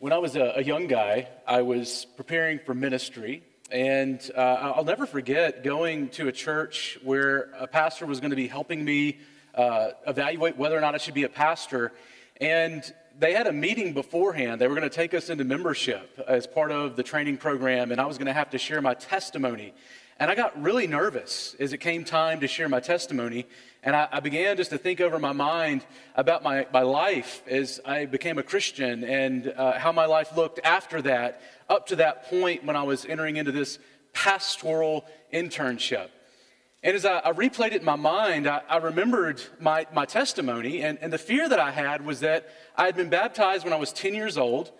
When I was a, a young guy, I was preparing for ministry, and uh, I'll never forget going to a church where a pastor was going to be helping me uh, evaluate whether or not I should be a pastor. And they had a meeting beforehand. They were going to take us into membership as part of the training program, and I was going to have to share my testimony. And I got really nervous as it came time to share my testimony. And I, I, began just to think over my mind about my, my life as I became a Christian and uh, how my life looked after that, up to that point when I was entering into this pastoral internship. And as I, I replayed it in my mind, I, I remembered my, my testimony, and, and the fear that I had was that I had been baptized when I was 10 years old.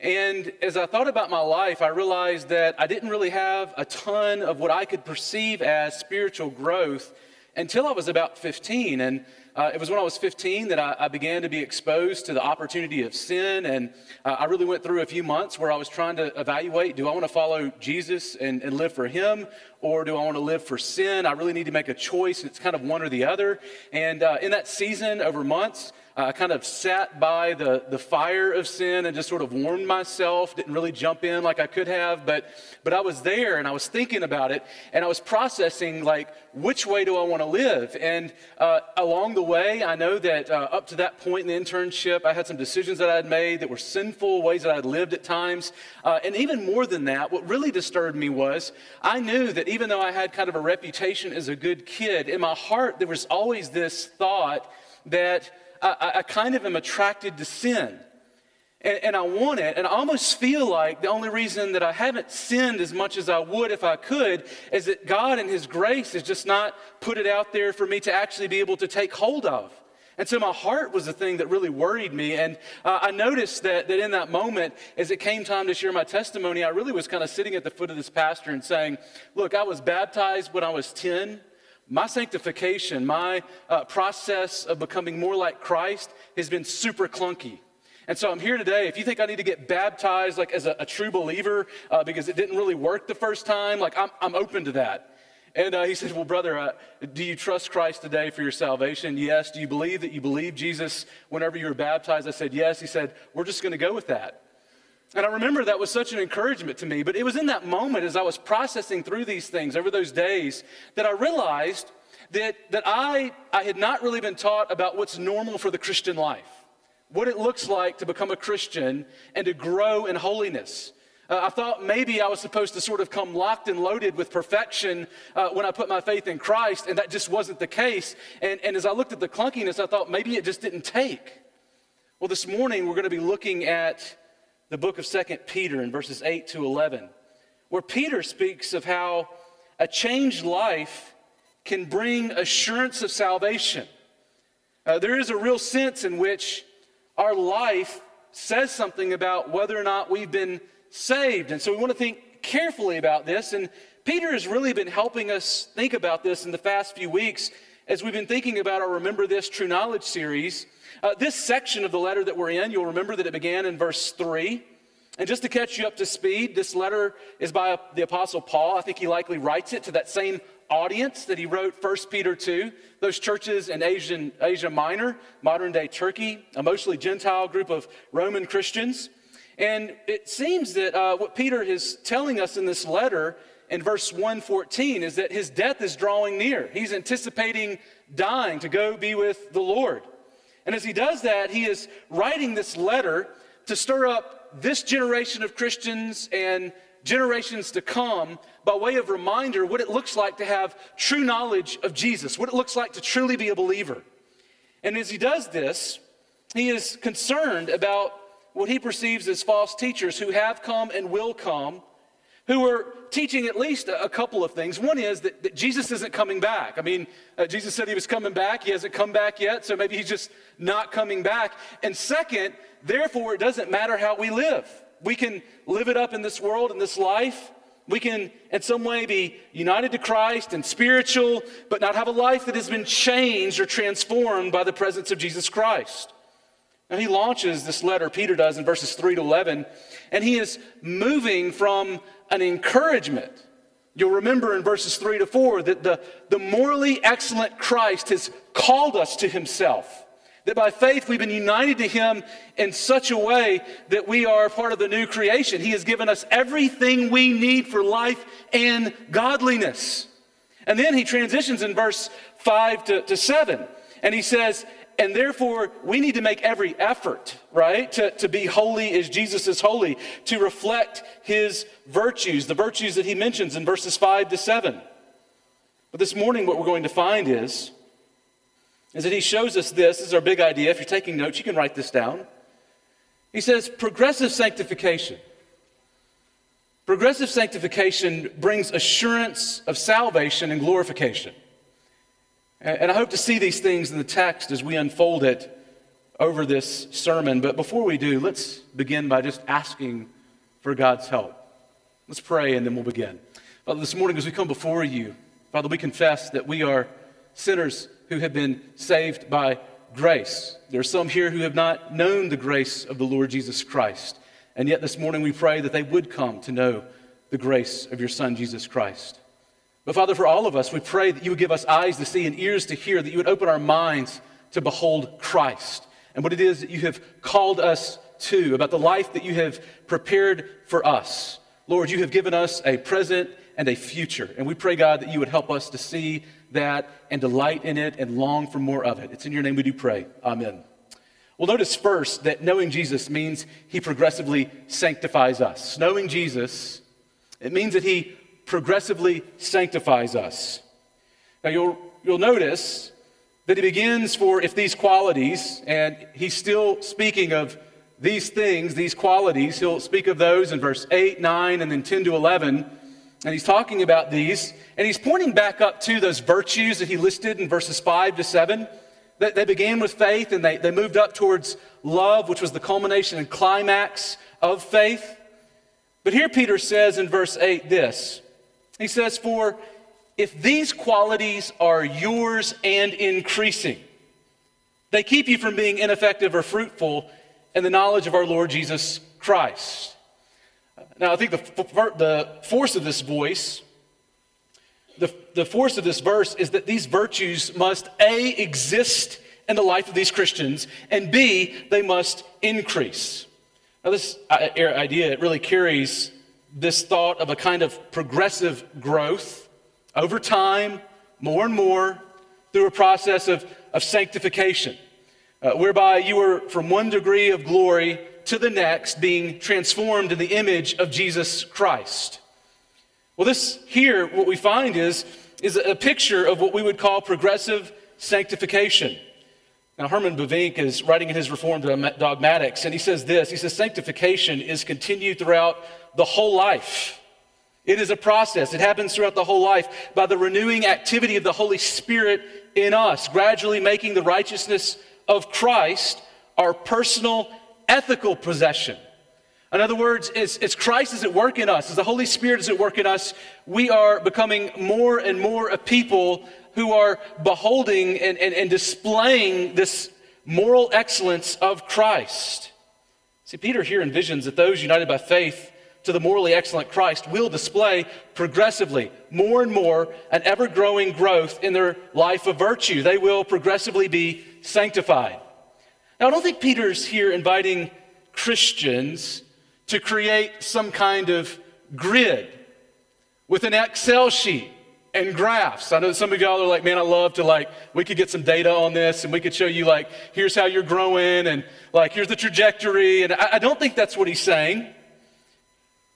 And as I thought about my life, I realized that I didn't really have a ton of what I could perceive as spiritual growth until I was about 15. And uh, it was when I was 15 that I, I, began to be exposed to the opportunity of sin. And uh, I really went through a few months where I was trying to evaluate do I want to follow Jesus and, and live for him, or do I want to live for sin? I really need to make a choice. It's kind of one or the other. And uh, in that season, over months, I kind of sat by the, the fire of sin and just sort of warmed myself, didn't really jump in like I could have, but, but I was there and I was thinking about it and I was processing, like, which way do I want to live? And uh, along the way, I know that uh, up to that point in the internship, I had some decisions that I had made that were sinful, ways that I had lived at times. Uh, and even more than that, what really disturbed me was I knew that even though I had kind of a reputation as a good kid, in my heart, there was always this thought that I, I kind of am attracted to sin. And, and, I want it. And I almost feel like the only reason that I haven't sinned as much as I would if I could is that God and His grace has just not put it out there for me to actually be able to take hold of. And so my heart was the thing that really worried me. And uh, I noticed that, that in that moment, as it came time to share my testimony, I really was kind of sitting at the foot of this pastor and saying, Look, I was baptized when I was 10. My sanctification, my uh, process of becoming more like Christ has been super clunky. And so I'm here today. If you think I need to get baptized like as a, a true believer uh, because it didn't really work the first time, like I'm, I'm open to that. And uh, he said, Well, brother, uh, do you trust Christ today for your salvation? Yes. Do you believe that you believe Jesus whenever you were baptized? I said, Yes. He said, We're just going to go with that. And I remember that was such an encouragement to me. But it was in that moment as I was processing through these things over those days that I realized that, that I, I had not really been taught about what's normal for the Christian life, what it looks like to become a Christian and to grow in holiness. Uh, I thought maybe I was supposed to sort of come locked and loaded with perfection uh, when I put my faith in Christ, and that just wasn't the case. And, and as I looked at the clunkiness, I thought maybe it just didn't take. Well, this morning we're going to be looking at the book of Second Peter in verses 8 to 11, where Peter speaks of how a changed life can bring assurance of salvation. Uh, there is a real sense in which our life says something about whether or not we've been saved. And so we want to think carefully about this. And Peter has really been helping us think about this in the past few weeks as we've been thinking about our Remember This True Knowledge series. Uh, this section of the letter that we're in, you'll remember that it began in verse 3. And just to catch you up to speed, this letter is by the Apostle Paul. I think he likely writes it to that same audience that he wrote 1 Peter to, those churches in Asian, Asia Minor, modern day Turkey, a mostly Gentile group of Roman Christians. And it seems that uh, what Peter is telling us in this letter in verse 114 is that his death is drawing near. He's anticipating dying to go be with the Lord. And as he does that, he is writing this letter to stir up this generation of Christians and generations to come by way of reminder what it looks like to have true knowledge of Jesus, what it looks like to truly be a believer. And as he does this, he is concerned about what he perceives as false teachers who have come and will come who were teaching at least a, couple of things. One is that, that Jesus isn't coming back. I mean, uh, Jesus said he was coming back. He hasn't come back yet, so maybe he's just not coming back. And second, therefore, it doesn't matter how we live. We can live it up in this world, in this life. We can, in some way, be united to Christ and spiritual, but not have a life that has been changed or transformed by the presence of Jesus Christ. And he launches this letter, Peter does, in verses 3 to 11, and he is moving from an encouragement. You'll remember in verses 3 to 4 that the, the morally excellent Christ has called us to himself, That by faith we've been united to Him in such a way that we are part of the new creation. He has given us everything we need for life and godliness. And then he transitions in verse 5 to, to 7, and he says, and therefore, we need to make every effort, right, to, to be holy as Jesus is holy, to reflect his virtues, the virtues that he mentions in verses 5 to 7. But this morning, what we're going to find is, is that he shows us this. This is our big idea. If you're taking notes, you can write this down. He says, progressive sanctification. Progressive sanctification brings assurance of salvation and glorification. And I hope to see these things in the text as we unfold it over this sermon. But before we do, let's begin by just asking for God's help. Let's pray and then we'll begin. Father, this morning as we come before you, Father, we confess that we are sinners who have been saved by grace. There are some here who have not known the grace of the Lord Jesus Christ. And yet this morning we pray that they would come to know the grace of your Son, Jesus Christ. But Father, for all of us, we pray that you would give us eyes to see and ears to hear, that you would open our minds to behold Christ and what it is that you have called us to, about the life that you have prepared for us. Lord, you have given us a present and a future. And we pray, God, that you would help us to see that and delight in it and long for more of it. It's in your name we do pray. Amen. Well, notice first that knowing Jesus means he progressively sanctifies us. Knowing Jesus, it means that he progressively sanctifies us. Now, you'll, you'll notice that he begins for if these qualities, and he's still speaking of these things, these qualities. He'll speak of those in verse 8, 9, and then 10 to 11. And he's talking about these, and he's pointing back up to those virtues that he listed in verses 5 to 7. They, they began with faith, and they, they moved up towards love, which was the culmination and climax of faith. But here Peter says in verse 8 this he says, For if these qualities are yours and increasing, they keep you from being ineffective or fruitful in the knowledge of our Lord Jesus Christ. Now, I think the, the force of this voice, the, the force of this verse is that these virtues must A, exist in the life of these Christians, and B, they must increase. Now, this uh, idea it really carries this thought of a kind of progressive growth over time, more and more, through a process of, of sanctification, uh, whereby you are from one degree of glory to the next being transformed in the image of Jesus Christ. Well, this here, what we find is, is a picture of what we would call progressive sanctification. Now, Herman Bavinck is writing in his Reformed Dogmatics, and he says this He says, Sanctification is continued throughout the whole life. It is a process. It happens throughout the whole life by the renewing activity of the Holy Spirit in us, gradually making the righteousness of Christ our personal ethical possession. In other words, as, Christ is at work in us, as the Holy Spirit is at work in us, we are becoming more and more a people who are beholding and, and, and displaying this moral excellence of Christ. See, Peter here envisions that those united by faith to the morally excellent Christ will display progressively more and more an ever growing growth in their life of virtue. They will progressively be sanctified. Now, I don't think Peter's here inviting Christians to create some kind of grid with an Excel sheet and graphs. I know some of y'all are like, man, I love to like, we could get some data on this and we could show you like, here's how you're growing and like, here's the trajectory. And I, I don't think that's what he's saying.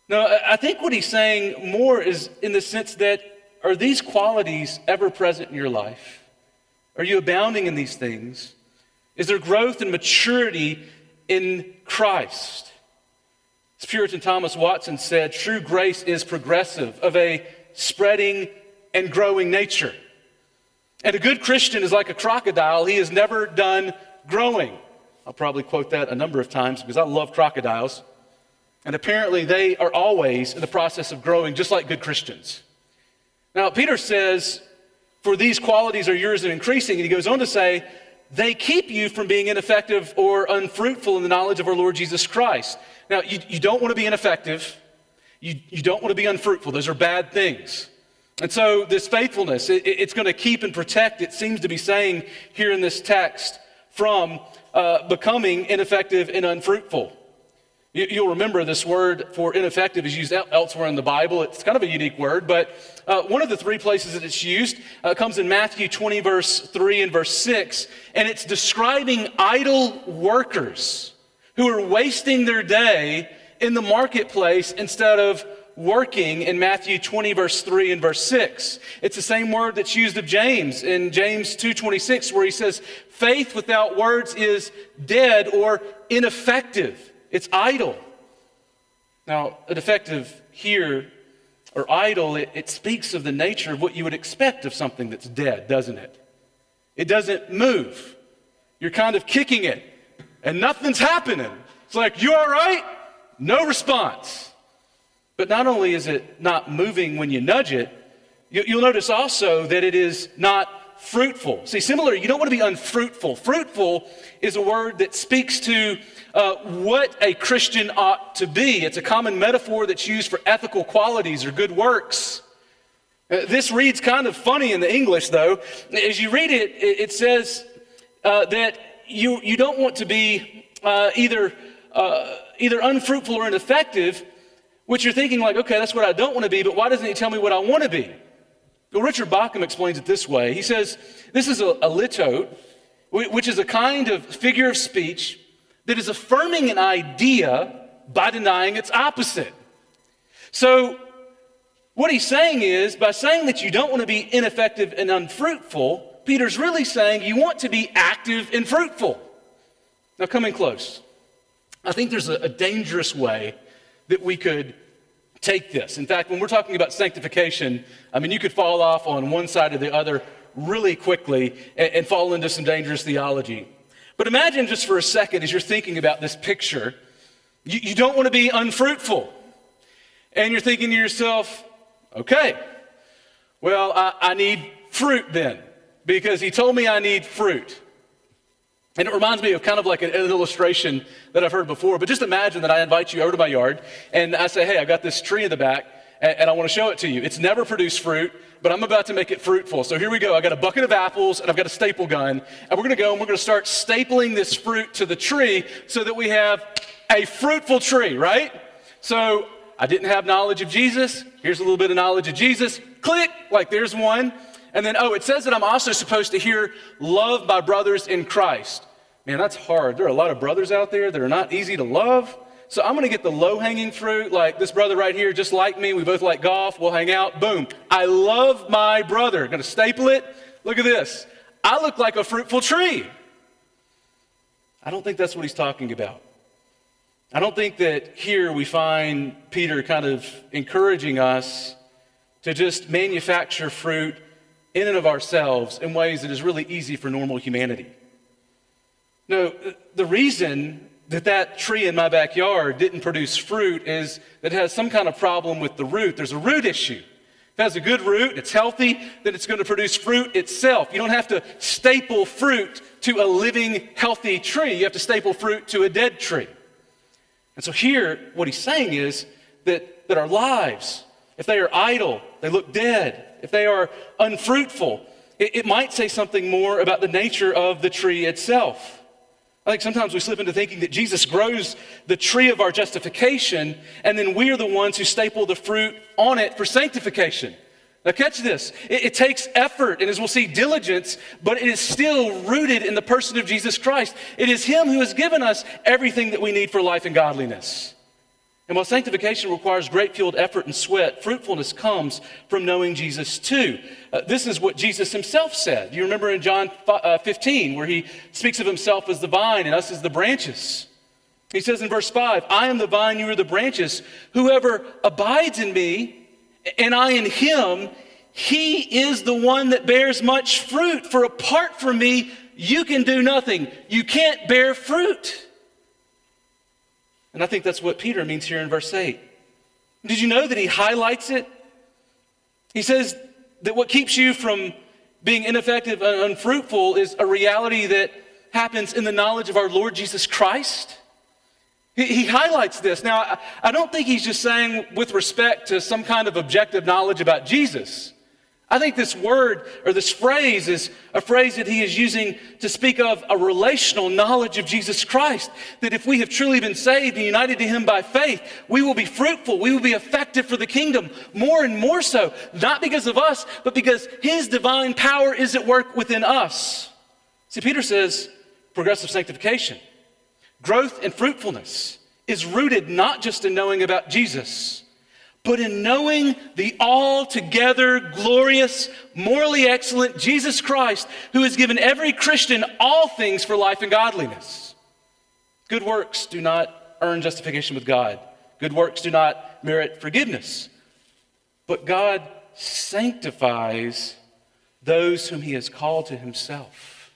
No, I think what he's saying more is in the sense that are these qualities ever present in your life? Are you abounding in these things? Is there growth and maturity in Christ? As Puritan Thomas Watson said, true grace is progressive, of a spreading and growing nature. And a good Christian is like a crocodile, he is never done growing. I'll probably quote that a number of times because I love crocodiles. And apparently, they are always in the process of growing, just like good Christians. Now, Peter says, For these qualities are yours and increasing. And he goes on to say, They keep you from being ineffective or unfruitful in the knowledge of our Lord Jesus Christ. Now, you, you don't want to be ineffective, you, you don't want to be unfruitful. Those are bad things. And so, this faithfulness, it, it's going to keep and protect, it seems to be saying here in this text, from uh, becoming ineffective and unfruitful. You, will remember this word for ineffective is used elsewhere in the Bible. It's kind of a unique word, but uh, one of the three places that it's used uh, comes in Matthew 20, verse 3 and verse 6, and it's describing idle workers who are wasting their day in the marketplace instead of working in Matthew 20 verse 3 and verse 6. It's the same word that's used of James in James 2:26 where he says faith without words is dead or ineffective. It's idle. Now, a defective here or idle, it, it speaks of the nature of what you would expect of something that's dead, doesn't it? It doesn't move. You're kind of kicking it, and nothing's happening. It's like, you all right? No response. But not only is it not moving when you nudge it, you, you'll notice also that it is not fruitful. See, similar, you don't want to be unfruitful. Fruitful is a word that speaks to uh, what a Christian ought to be. It's a common metaphor that's used for ethical qualities or good works. Uh, this reads kind of funny in the English, though. As you read it, it, it says uh, that you, you don't want to be uh, either, uh, either unfruitful or ineffective, which you're thinking, like, okay, that's what I don't want to be, but why doesn't he tell me what I want to be? Richard Bauckham explains it this way. He says, This is a, a litote, which is a kind of figure of speech that is affirming an idea by denying its opposite. So, what he's saying is, by saying that you don't want to be ineffective and unfruitful, Peter's really saying you want to be active and fruitful. Now, coming close, I think there's a, a dangerous way that we could take this. In fact, when we're talking about sanctification, I mean, you could fall off on one side or the other really quickly and, and fall into some dangerous theology. But imagine just for a second as you're thinking about this picture, you, you don't want to be unfruitful. And you're thinking to yourself, okay, well, I, I need fruit then, because he told me I need fruit. And it reminds me of kind of like an, illustration that I've heard before. But just imagine that I invite you over to my yard and I say, hey, I've got this tree in the back and, and I want to show it to you. It's never produced fruit, but I'm about to make it fruitful. So here we go. I got a bucket of apples and I've got a staple gun. And we're going to go and we're going to start stapling this fruit to the tree so that we have a fruitful tree, right? So I didn't have knowledge of Jesus. Here's a little bit of knowledge of Jesus. Click, like there's one. And then, oh, it says that I'm also supposed to hear love my brothers in Christ. Man, that's hard. There are a lot of brothers out there that are not easy to love. So I'm going to get the low hanging fruit, like this brother right here, just like me. We both like golf. We'll hang out. Boom. I love my brother. Going to staple it. Look at this. I look like a fruitful tree. I don't think that's what he's talking about. I don't think that here we find Peter kind of encouraging us to just manufacture fruit in and of ourselves in ways that is really easy for normal humanity. No, the reason that that tree in my backyard didn't produce fruit is that it has some kind of problem with the root. There's a root issue. If it has a good root, it's healthy, then it's going to produce fruit itself. You don't have to staple fruit to a living, healthy tree. You have to staple fruit to a dead tree. And so here, what he's saying is that, that our lives, if they are idle, they look dead, if they are unfruitful, it, it might say something more about the nature of the tree itself. I think sometimes we slip into thinking that Jesus grows the tree of our justification, and then we're the ones who staple the fruit on it for sanctification. Now, catch this. It, it, takes effort, and as we'll see, diligence, but it is still rooted in the person of Jesus Christ. It is Him who has given us everything that we need for life and godliness. And while sanctification requires great field effort and sweat, fruitfulness comes from knowing Jesus too. Uh, this is what Jesus himself said. You remember in John uh, 15, where he speaks of himself as the vine and us as the branches. He says in verse 5, I am the vine, you are the branches. Whoever abides in me and I in him, he is the one that bears much fruit. For apart from me, you can do nothing. You can't bear fruit. And I think that's what Peter means here in verse 8. Did you know that he highlights it? He says that what keeps you from being ineffective and unfruitful is a reality that happens in the knowledge of our Lord Jesus Christ. He, he highlights this. Now, I, I don't think he's just saying with respect to some kind of objective knowledge about Jesus. I think this word or this phrase is a phrase that he is using to speak of a relational knowledge of Jesus Christ. That if we have truly been saved and united to him by faith, we will be fruitful, we will be effective for the kingdom more and more so, not because of us, but because his divine power is at work within us. See, Peter says progressive sanctification, growth and fruitfulness is rooted not just in knowing about Jesus but in knowing the altogether glorious, morally excellent Jesus Christ, who has given every Christian all things for life and godliness. Good works do not earn justification with God, good works do not merit forgiveness. But God sanctifies those whom He has called to Himself.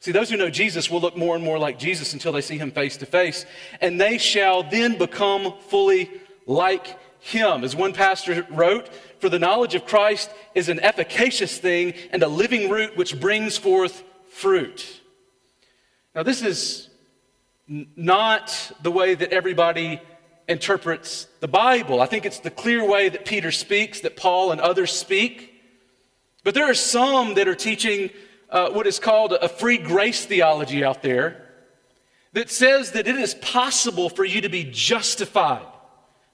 See, those who know Jesus will look more and more like Jesus until they see Him face to face, and they shall then become fully like him. As one pastor wrote, for the knowledge of Christ is an efficacious thing and a living root which brings forth fruit. Now, this is not the way that everybody interprets the Bible. I think it's the clear way that Peter speaks, that Paul and others speak. But there are some that are teaching uh, what is called a free grace theology out there that says that it is possible for you to be justified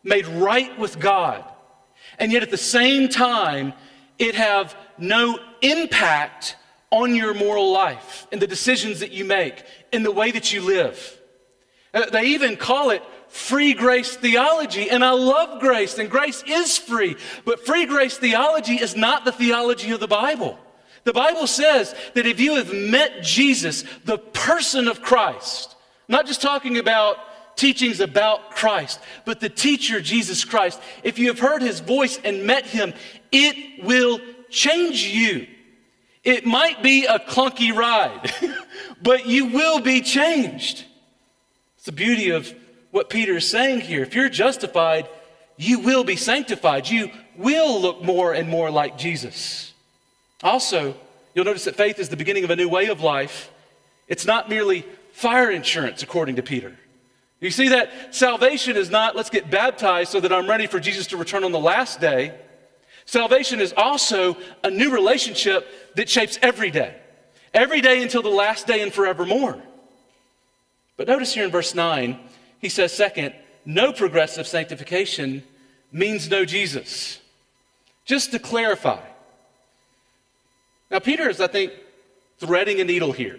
made right with God, and yet at the same time, it have no impact on your moral life and the decisions that you make in the way that you live. Uh, they even call it free grace theology, and I love grace, and grace is free, but free grace theology is not the theology of the Bible. The Bible says that if you have met Jesus, the person of Christ, not just talking about teachings about Christ, but the teacher, Jesus Christ, if you have heard his voice and met him, it will change you. It might be a clunky ride, but you will be changed. It's the beauty of what Peter is saying here. If you're justified, you will be sanctified. You will look more and more like Jesus. Also, you'll notice that faith is the beginning of a new way of life. It's not merely fire insurance, according to Peter. You see that salvation is not, let's get baptized so that I'm ready for Jesus to return on the last day. Salvation is also a new relationship that shapes every day, every day until the last day and forevermore. But notice here in verse 9, he says, second, no progressive sanctification means no Jesus. Just to clarify. Now, Peter is, I think, threading a needle here.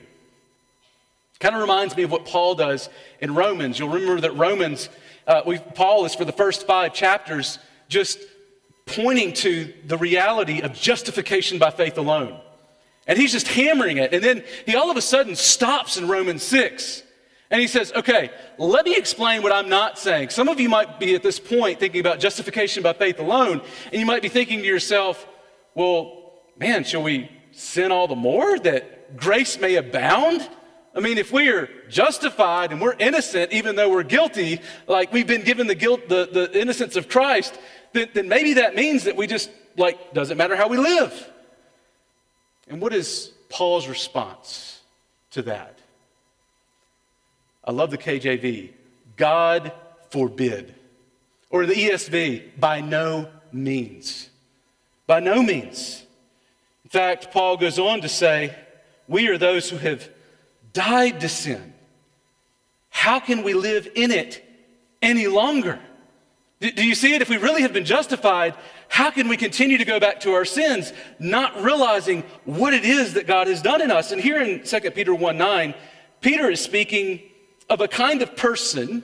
Kind of reminds me of what Paul does in Romans. You'll remember that Romans, uh, Paul is for the first five chapters just pointing to the reality of justification by faith alone. And he's just hammering it. And then he all of a sudden stops in Romans 6. And he says, okay, let me explain what I'm not saying. Some of you might be at this point thinking about justification by faith alone, and you might be thinking to yourself, well, man, shall we sin all the more that grace may abound? I mean, if we are justified and we're innocent, even though we're guilty, like we've been given the guilt, the, the innocence of Christ, then, then maybe that means that we just, like, doesn't matter how we live. And what is Paul's response to that? I love the KJV. God forbid. Or the ESV, by no means. By no means. In fact, Paul goes on to say, We are those who have died to sin. How can we live in it any longer? Do you see it? If we really have been justified, how can we continue to go back to our sins, not realizing what it is that God has done in us? And here in 2 Peter 1 9, Peter is speaking of a kind of person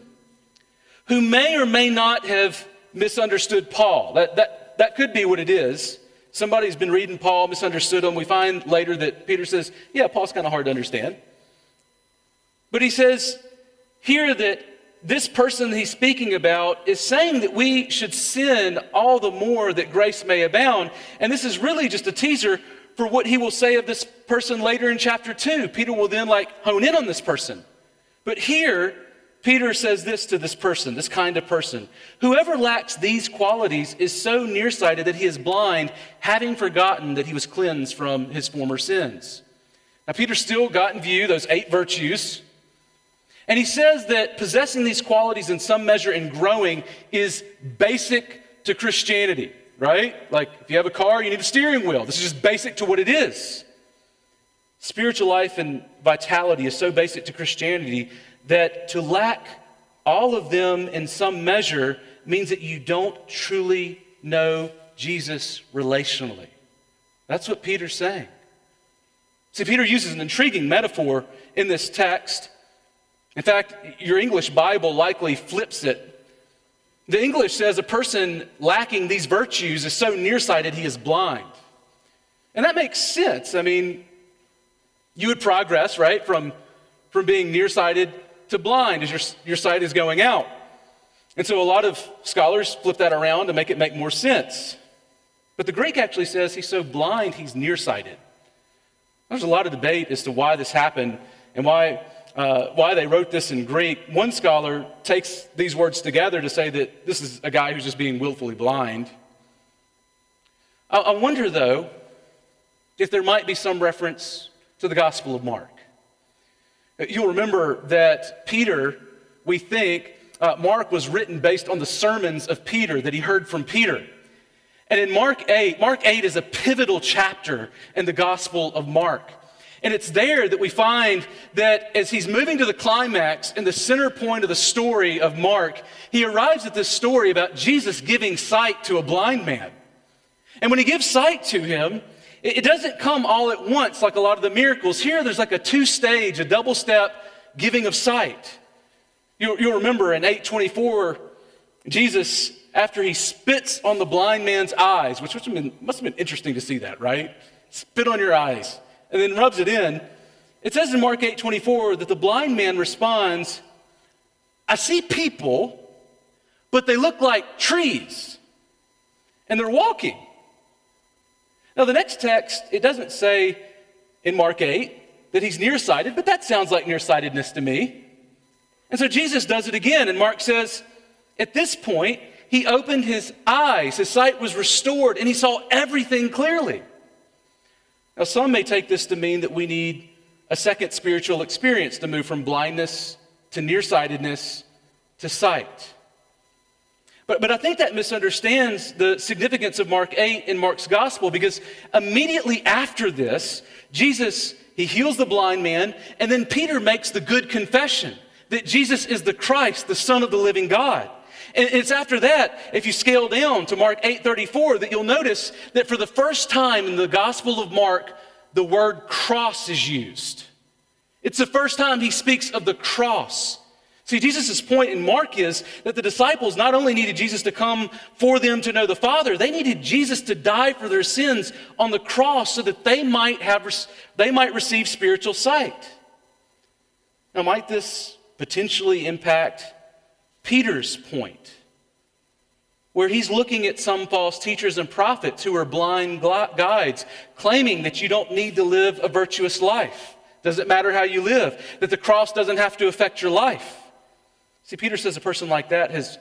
who may or may not have misunderstood Paul. That, that, that could be what it is. Somebody's been reading Paul, misunderstood him. We find later that Peter says, Yeah, Paul's kind of hard to understand. But he says here that this person he's speaking about is saying that we should sin all the more that grace may abound. And this is really just a teaser for what he will say of this person later in chapter 2. Peter will then like hone in on this person. But here, Peter says this to this person, this kind of person Whoever lacks these qualities is so nearsighted that he is blind, having forgotten that he was cleansed from his former sins. Now, Peter still got in view those eight virtues and he says that possessing these qualities in some measure and growing is basic to Christianity. right? Like if you have a car, you need a steering wheel. This is just basic to what it is. Spiritual life and vitality is so basic to Christianity that to lack all of them in some measure means that you don't truly know Jesus relationally. That's what Peter's saying. See, Peter uses an intriguing metaphor in this text. In fact, your English Bible likely flips it. The English says a person lacking these virtues is so nearsighted he is blind. And that makes sense. I mean, you would progress, right, from, from being nearsighted to blind as your, your sight is going out. And so a lot of scholars flip that around to make it make more sense. But the Greek actually says he's so blind he's nearsighted. There's a lot of debate as to why this happened and why, uh, why they wrote this in Greek. One scholar takes these words together to say that this is a guy who's just being willfully blind. I, I wonder, though, if there might be some reference to the Gospel of Mark. You'll remember that Peter, we think, uh, Mark was written based on the sermons of Peter that he heard from Peter. And in Mark 8, Mark 8 is a pivotal chapter in the Gospel of Mark. And it's there that we find that as he's moving to the climax and the center point of the story of Mark, he arrives at this story about Jesus giving sight to a blind man. And when he gives sight to him, it doesn't come all at once like a lot of the miracles. Here, there's like a two stage, a double step giving of sight. You'll, you'll remember in 824, Jesus, after he spits on the blind man's eyes, which must have, been, must have been interesting to see that, right? Spit on your eyes, and then rubs it in. It says in Mark 8:24 that the blind man responds, I see people, but they look like trees, and they're walking. Now, the next text, it doesn't say in Mark 8 that he's nearsighted, but that sounds like nearsightedness to me. And so Jesus does it again, and Mark says, at this point, he opened his eyes, his sight was restored, and he saw everything clearly. Now, some may take this to mean that we need a second spiritual experience to move from blindness to nearsightedness to sight. But, but I think that misunderstands the significance of Mark 8 in Mark's gospel because immediately after this, Jesus, he heals the blind man, and then Peter makes the good confession that Jesus is the Christ, the Son of the living God. And it's after that, if you scale down to Mark 8:34, that you'll notice that for the first time in the Gospel of Mark, the word cross is used. It's the first time he speaks of the cross. See, Jesus' point in Mark is that the disciples not only needed Jesus to come for them to know the Father, they needed Jesus to die for their sins on the cross so that they might, have, they might receive spiritual sight. Now, might this potentially impact Peter's point, where he's looking at some false teachers and prophets who are blind guides, claiming that you don't need to live a virtuous life. Doesn't matter how you live, that the cross doesn't have to affect your life. See, Peter says a person like that has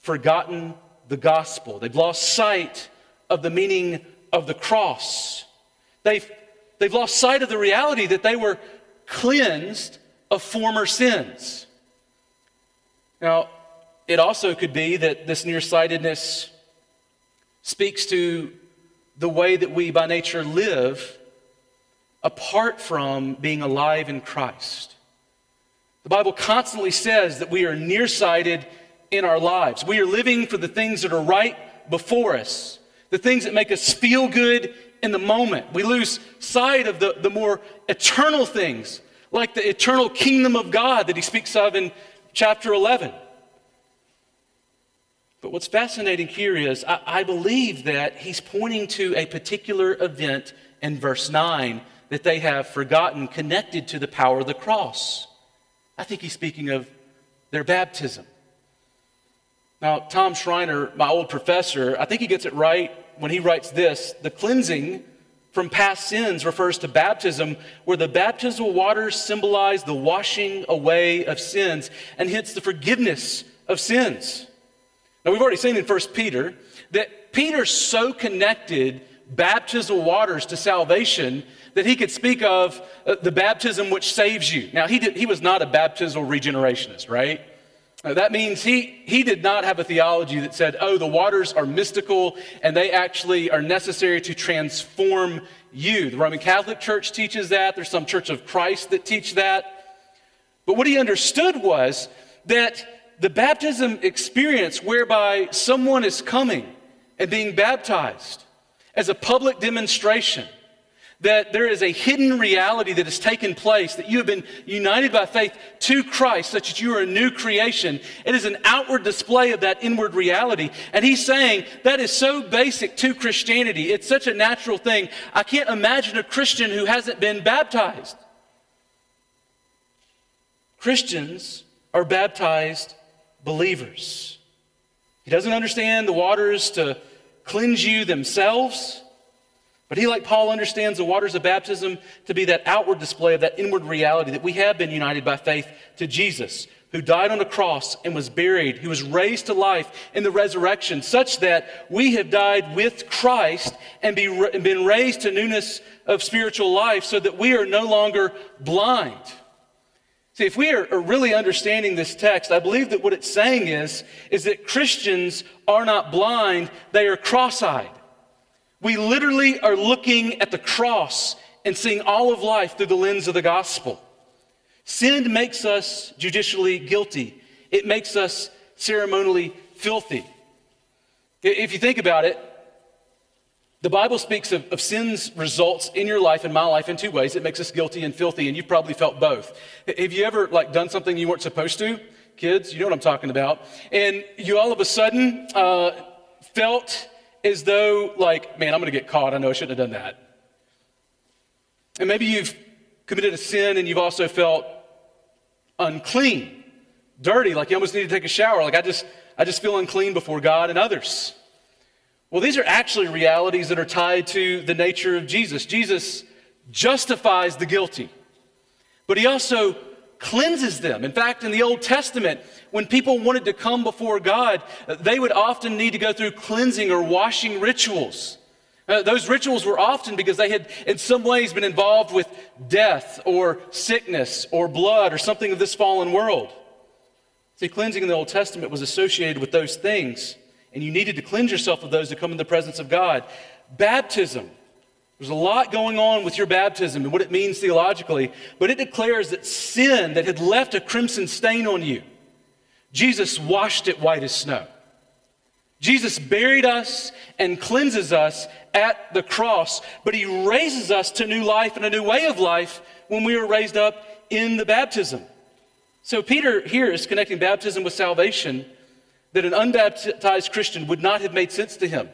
forgotten the gospel. They've lost sight of the meaning of the cross. They've, they've lost sight of the reality that they were cleansed of former sins. Now, it also could be that this nearsightedness speaks to the way that we by nature live apart from being alive in Christ. The Bible constantly says that we are nearsighted in our lives. We are living for the things that are right before us, the things that make us feel good in the moment. We lose sight of the, the more eternal things, like the eternal kingdom of God that he speaks of in chapter 11. But what's fascinating here is I, I believe that he's pointing to a particular event in verse 9 that they have forgotten connected to the power of the cross. I think he's speaking of their baptism. Now, Tom Schreiner, my old professor, I think he gets it right when he writes this the cleansing from past sins refers to baptism, where the baptismal waters symbolize the washing away of sins and hence the forgiveness of sins. Now, we've already seen in 1 Peter that Peter so connected baptismal waters to salvation that he could speak of uh, the baptism which saves you. Now, he, did, he was not a baptismal regenerationist, right? Uh, that means he, he did not have a theology that said, oh, the waters are mystical and they actually are necessary to transform you. The Roman Catholic Church teaches that. There's some Church of Christ that teach that. But what he understood was that the baptism experience whereby someone is coming and being baptized as a public demonstration that there is a hidden reality that has taken place, that you have been united by faith to Christ, such that you are a new creation. It is an outward display of that inward reality. And he's saying that is so basic to Christianity. It's such a natural thing. I can't imagine a Christian who hasn't been baptized. Christians are baptized believers. He doesn't understand the waters to cleanse you themselves. But he, like Paul, understands the waters of baptism to be that outward display of that inward reality that we have been united by faith to Jesus, who died on a cross and was buried, who was raised to life in the resurrection, such that we have died with Christ and be, been raised to newness of spiritual life so that we are no longer blind. See, if we are, really understanding this text, I believe that what it's saying is, is that Christians are not blind, they are cross eyed. We literally are looking at the cross and seeing all of life through the lens of the gospel. Sin makes us judicially guilty, it makes us ceremonially filthy. If you think about it, the Bible speaks of, of, sin's results in your life and my life in two ways. It makes us guilty and filthy, and you've probably felt both. Have you ever like done something you weren't supposed to? Kids, you know what I'm talking about. And you all of a sudden uh, felt as though, like, man, I'm going to get caught. I know I shouldn't have done that. And maybe you've committed a sin and you've also felt unclean, dirty, like you almost need to take a shower. Like, I just, I just feel unclean before God and others. Well, these are actually realities that are tied to the nature of Jesus. Jesus justifies the guilty, but he also cleanses them. In fact, in the Old Testament, when people wanted to come before God, they would often need to go through cleansing or washing rituals. Uh, those rituals were often because they had, in some ways, been involved with death or sickness or blood or something of this fallen world. See, cleansing in the Old Testament was associated with those things, and you needed to cleanse yourself of those to come in the presence of God. Baptism there's a lot going on with your baptism and what it means theologically, but it declares that sin that had left a crimson stain on you, Jesus washed it white as snow. Jesus buried us and cleanses us at the cross, but he raises us to new life and a new way of life when we are raised up in the baptism. So, Peter here is connecting baptism with salvation that an unbaptized Christian would not have made sense to him.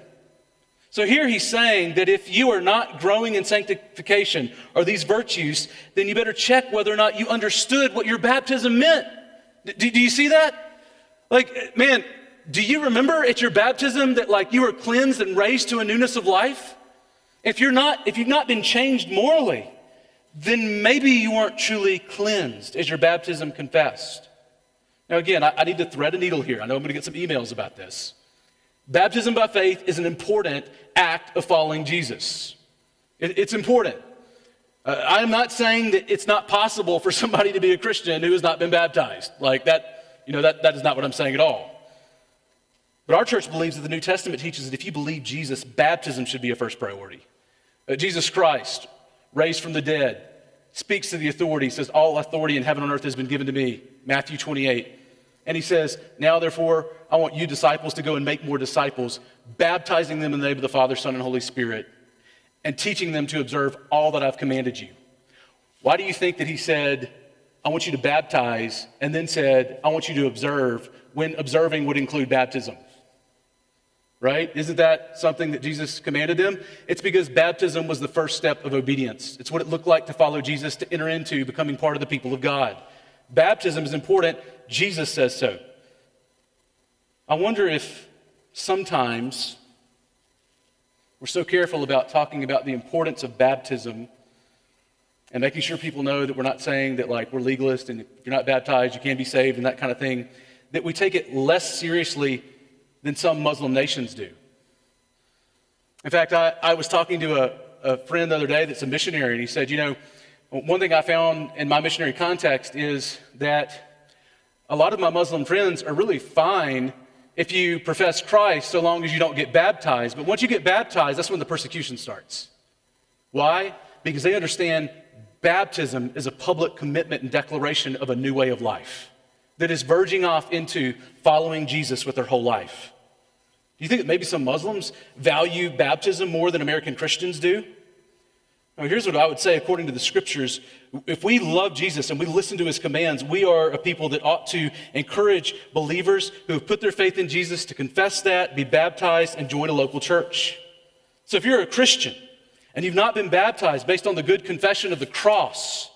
So here he's saying that if you are not growing in sanctification or these virtues, then you better check whether or not you understood what your baptism meant. Do, do you see that? Like, man, do you remember at your baptism that like you were cleansed and raised to a newness of life? If you're not, if you've not been changed morally, then maybe you weren't truly cleansed as your baptism confessed. Now, again, I, I need to thread a needle here. I know I'm going to get some emails about this. Baptism by faith is an important act of following Jesus. It, it's important. Uh, I am not saying that it's not possible for somebody to be a Christian who has not been baptized. Like that, you know, that, that is not what I'm saying at all. But our church believes that the New Testament teaches that if you believe Jesus, baptism should be a first priority. Uh, Jesus Christ, raised from the dead, speaks to the authority, says, All authority in heaven and earth has been given to me. Matthew 28. And he says, Now therefore, I want you disciples to go and make more disciples, baptizing them in the name of the Father, Son, and Holy Spirit, and teaching them to observe all that I've commanded you. Why do you think that he said, I want you to baptize, and then said, I want you to observe, when observing would include baptism? Right? Isn't that something that Jesus commanded them? It's because baptism was the first step of obedience. It's what it looked like to follow Jesus, to enter into becoming part of the people of God. Baptism is important. Jesus says so. I wonder if sometimes we're so careful about talking about the importance of baptism and making sure people know that we're not saying that like we're legalist and if you're not baptized you can't be saved and that kind of thing that we take it less seriously than some muslim nations do in fact i, I was talking to a, a friend the other day that's a missionary and he said you know one thing I found in my missionary context is that A lot of my Muslim friends are really fine if you profess Christ so long as you don't get baptized. But once you get baptized, that's when the persecution starts. Why? Because they understand baptism is a public commitment and declaration of a new way of life that is verging off into following Jesus with their whole life. Do you think that maybe some Muslims value baptism more than American Christians do? Now, here's what I would say according to the scriptures. If we love Jesus and we listen to his commands, we are a people that ought to encourage believers who have put their faith in Jesus to confess that, be baptized, and join a local church. So if you're a Christian and you've not been baptized based on the good confession of the cross,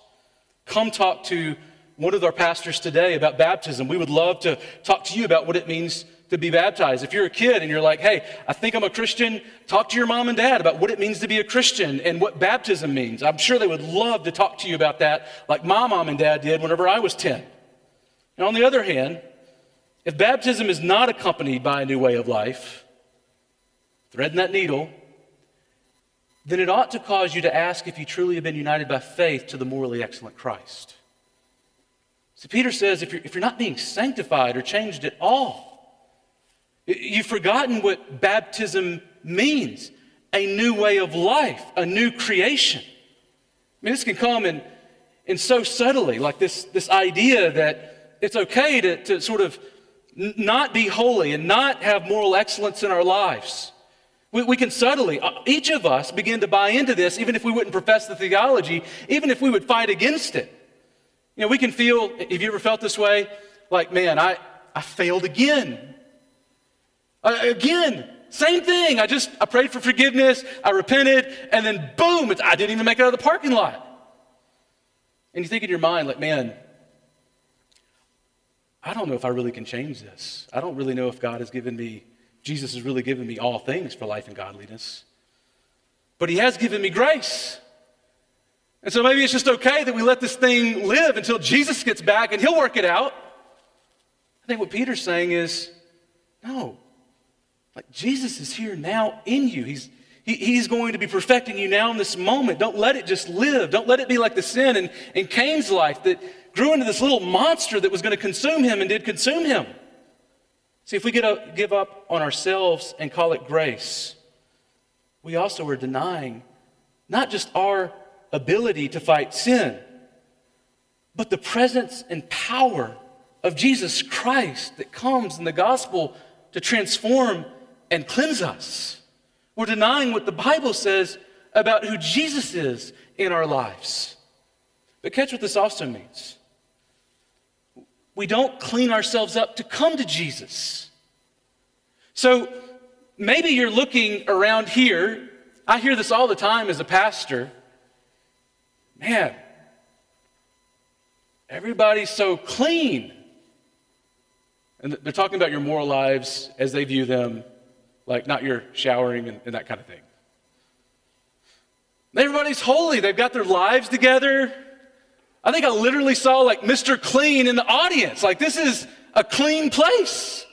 come talk to one of our pastors today about baptism. We would love to talk to you about what it means to be baptized. If you're a kid and you're like, hey, I think I'm a Christian, talk to your mom and dad about what it means to be a Christian and what baptism means. I'm sure they would love to talk to you about that, like my mom and dad did whenever I was 10. And on the other hand, if baptism is not accompanied by a new way of life, threading that needle, then it ought to cause you to ask if you truly have been united by faith to the morally excellent Christ. So Peter says if you're, if you're not being sanctified or changed at all, You've forgotten what baptism means a new way of life, a new creation. I mean, this can come in, in so subtly, like this, this idea that it's okay to, to sort of not be holy and not have moral excellence in our lives. We, we can subtly, uh, each of us, begin to buy into this, even if we wouldn't profess the theology, even if we would fight against it. You know, we can feel, have you ever felt this way? Like, man, I, I failed again. Uh, again, same thing. I just I prayed for forgiveness, I repented, and then boom, I didn't even make it out of the parking lot. And you think in your mind, like, man, I don't know if I really can change this. I don't really know if God has given me, Jesus has really given me all things for life and godliness. But He has given me grace. And so maybe it's just okay that we let this thing live until Jesus gets back and He'll work it out. I think what Peter's saying is no, like Jesus is here now in you. He's, he, he's going to be perfecting you now in this moment. Don't let it just live. Don't let it be like the sin in, in Cain's life that grew into this little monster that was going to consume him and did consume him. See, if we get up, give up on ourselves and call it grace, we also are denying not just our ability to fight sin, but the presence and power of Jesus Christ that comes in the gospel to transform and cleanse us. We're denying what the Bible says about who Jesus is in our lives. But catch what this also means. We don't clean ourselves up to come to Jesus. So maybe you're looking around here. I hear this all the time as a pastor. Man, everybody's so clean. And they're talking about your moral lives as they view them like not your showering and, and that kind of thing. Everybody's holy. They've got their lives together. I think I literally saw like Mr. Clean in the audience. Like, this is a clean place.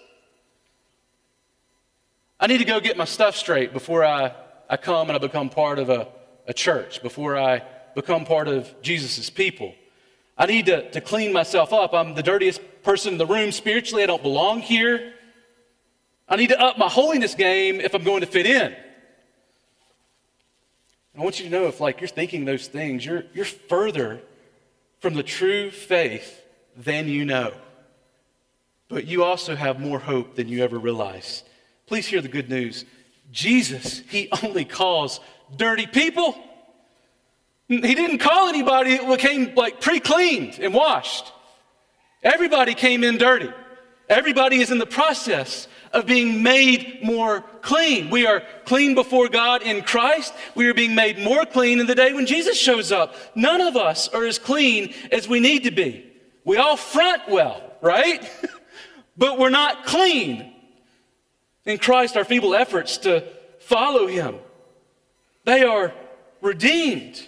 I need to go get my stuff straight before I, I come and I become part of a, a church, before I become part of Jesus' people. I need to, to clean myself up. I'm the dirtiest person in the room spiritually. I don't belong here. I need to up my holiness game if I'm going to fit in. I want you to know if like you're thinking those things, you're, you're further from the true faith than you know. But you also have more hope than you ever realized. Please hear the good news. Jesus, he only calls dirty people. He didn't call anybody that came like pre-cleaned and washed. Everybody came in dirty. Everybody is in the process of being made more clean. We are clean before God in Christ. We are being made more clean in the day when Jesus shows up. None of us are as clean as we need to be. We all front well, right? but we're not clean. In Christ, our feeble efforts to follow Him, they are redeemed.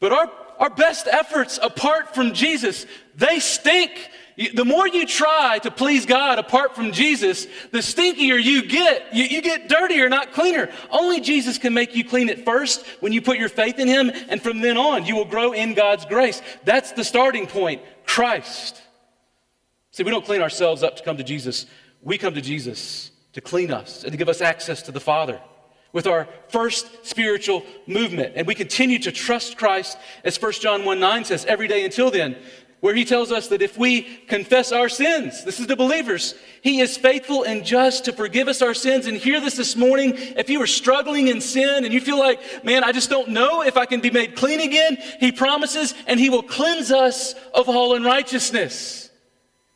But our, our best efforts apart from Jesus, they stink the more you try to please God apart from Jesus, the stinkier you get. You, you, get dirtier, not cleaner. Only Jesus can make you clean at first when you put your faith in Him, and from then on, you will grow in God's grace. That's the starting point Christ. See, we don't clean ourselves up to come to Jesus. We come to Jesus to clean us and to give us access to the Father with our first spiritual movement. And we continue to trust Christ, as 1 John 1 9 says, every day until then, where he tells us that if we confess our sins, this is the believers, he is faithful and just to forgive us our sins. And hear this this morning. If you are struggling in sin and you feel like, man, I just don't know if I can be made clean again, he promises and he will cleanse us of all unrighteousness.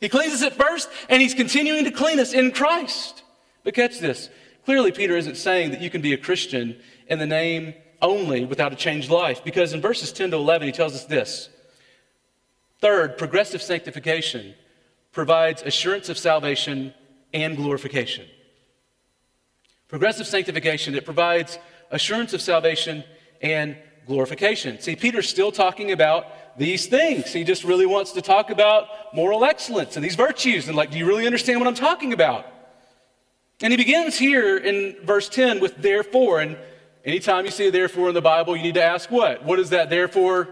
He cleanses it first and he's continuing to clean us in Christ. But catch this Clearly, Peter isn't saying that you can be a Christian in the name only without a changed life, because in verses 10 to 11, he tells us this. Third, progressive sanctification provides assurance of salvation and glorification. Progressive sanctification, it provides assurance of salvation and glorification. See, Peter's still talking about these things. He just really wants to talk about moral excellence and these virtues. And, like, do you really understand what I'm talking about? And he begins here in verse 10 with therefore. And anytime you see a therefore in the Bible, you need to ask what? What is that therefore?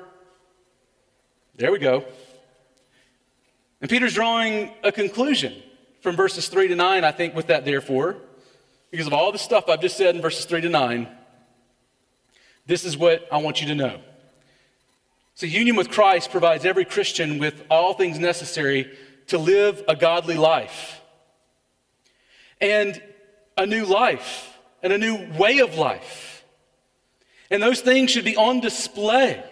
There we go. And Peter's drawing a conclusion from verses 3 to 9, I think, with that therefore. Because of all the stuff I've just said in verses 3 to 9, this is what I want you to know. So, union with Christ provides every Christian with all things necessary to live a godly life and a new life and a new way of life. And those things should be on display.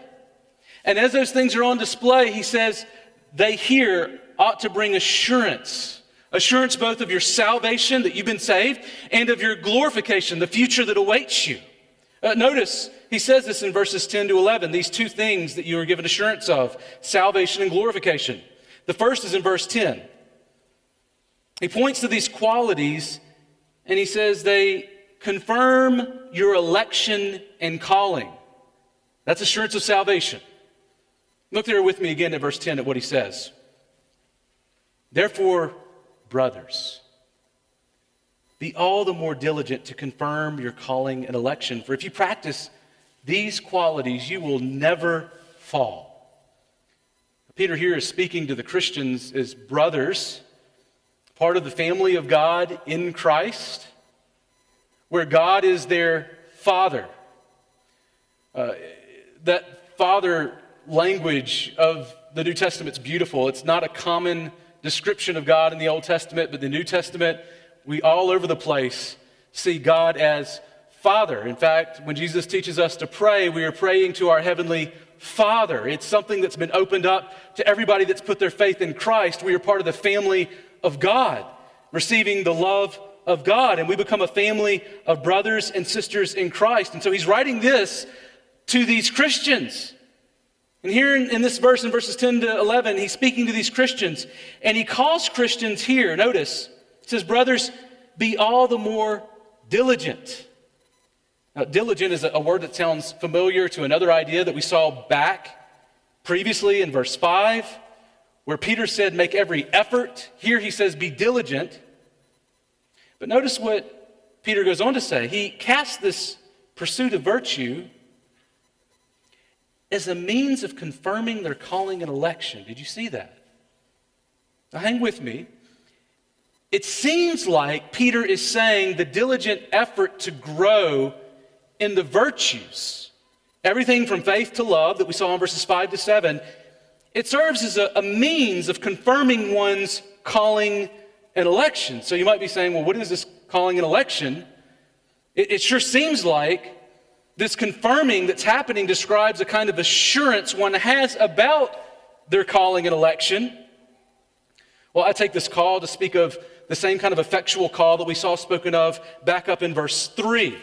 And as those things are on display, he says, they here ought to bring assurance. Assurance both of your salvation, that you've been saved, and of your glorification, the future that awaits you. Uh, notice, he says this in verses 10 to 11, these two things that you are given assurance of salvation and glorification. The first is in verse 10. He points to these qualities and he says they confirm your election and calling. That's assurance of salvation. Look there with me again at verse 10 at what he says. Therefore, brothers, be all the more diligent to confirm your calling and election, for if you practice these qualities, you will never fall. Peter here is speaking to the Christians as brothers part of the family of God in Christ, where God is their father. Uh, that father language of the New Testament is beautiful. It's not a common description of God in the Old Testament, but the New Testament, we all over the place see God as Father. In fact, when Jesus teaches us to pray, we are praying to our Heavenly Father. It's something that's been opened up to everybody that's put their faith in Christ. We are part of the family of God, receiving the love of God, and we become a family of brothers and sisters in Christ. And so he's writing this to these Christians. And here in, in, this verse, in verses 10 to 11, he's speaking to these Christians, and he calls Christians here, notice, he says, Brothers, be all the more diligent. Now, diligent is a, a word that sounds familiar to another idea that we saw back previously in verse 5 where Peter said, make every effort. Here he says, be diligent. But notice what Peter goes on to say. He casts this pursuit of virtue as a means of confirming their calling and election. Did you see that? Now, hang with me. It seems like Peter is saying the diligent effort to grow in the virtues, everything from faith to love that we saw in verses 5 to 7, it serves as a, a means of confirming one's calling and election. So you might be saying, well, what is this calling and election? It, it sure seems like this confirming that's happening describes a kind of assurance one has about their calling and election. Well, I take this call to speak of the same kind of effectual call that we saw spoken of back up in verse 3.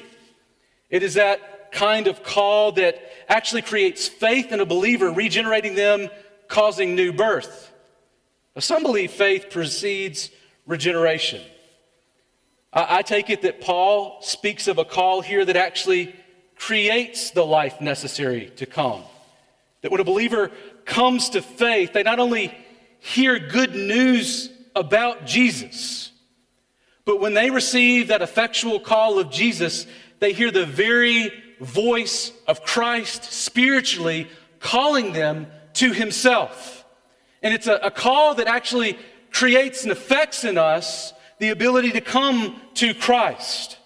It is that kind of call that actually creates faith in a believer, regenerating them causing new birth. Now, some believe faith precedes regeneration. I, I take it that Paul speaks of a call here that actually creates the life necessary to come. That when a believer comes to faith, they not only hear good news about Jesus, but when they receive that effectual call of Jesus, they hear the very voice of Christ spiritually calling them to himself. And it's a, a call that actually creates and affects in us the ability to come to Christ.